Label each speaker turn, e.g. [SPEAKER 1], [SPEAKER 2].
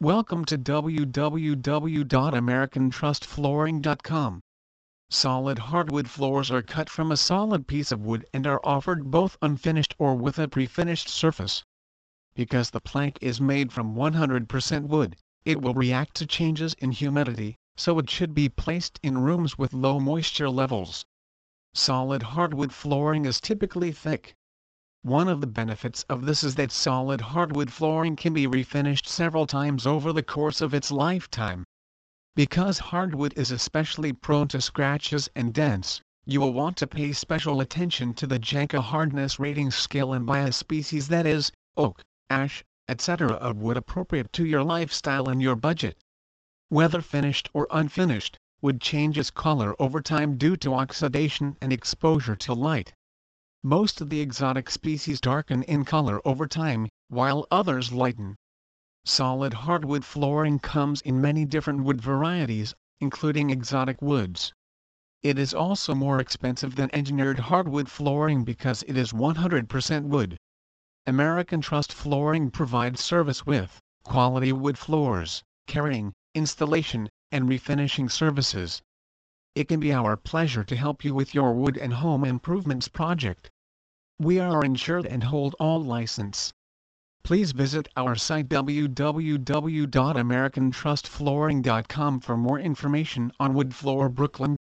[SPEAKER 1] Welcome to www.americantrustflooring.com. Solid hardwood floors are cut from a solid piece of wood and are offered both unfinished or with a pre-finished surface. Because the plank is made from 100% wood, it will react to changes in humidity, so it should be placed in rooms with low moisture levels. Solid hardwood flooring is typically thick, one of the benefits of this is that solid hardwood flooring can be refinished several times over the course of its lifetime. Because hardwood is especially prone to scratches and dents, you will want to pay special attention to the Janka hardness rating scale and buy a species that is, oak, ash, etc. of wood appropriate to your lifestyle and your budget. Whether finished or unfinished, wood changes color over time due to oxidation and exposure to light. Most of the exotic species darken in color over time, while others lighten. Solid hardwood flooring comes in many different wood varieties, including exotic woods. It is also more expensive than engineered hardwood flooring because it is 100% wood. American Trust Flooring provides service with quality wood floors, carrying, installation, and refinishing services it can be our pleasure to help you with your wood and home improvements project. We are insured and hold all license. Please visit our site www.americantrustflooring.com for more information on Wood Floor Brooklyn.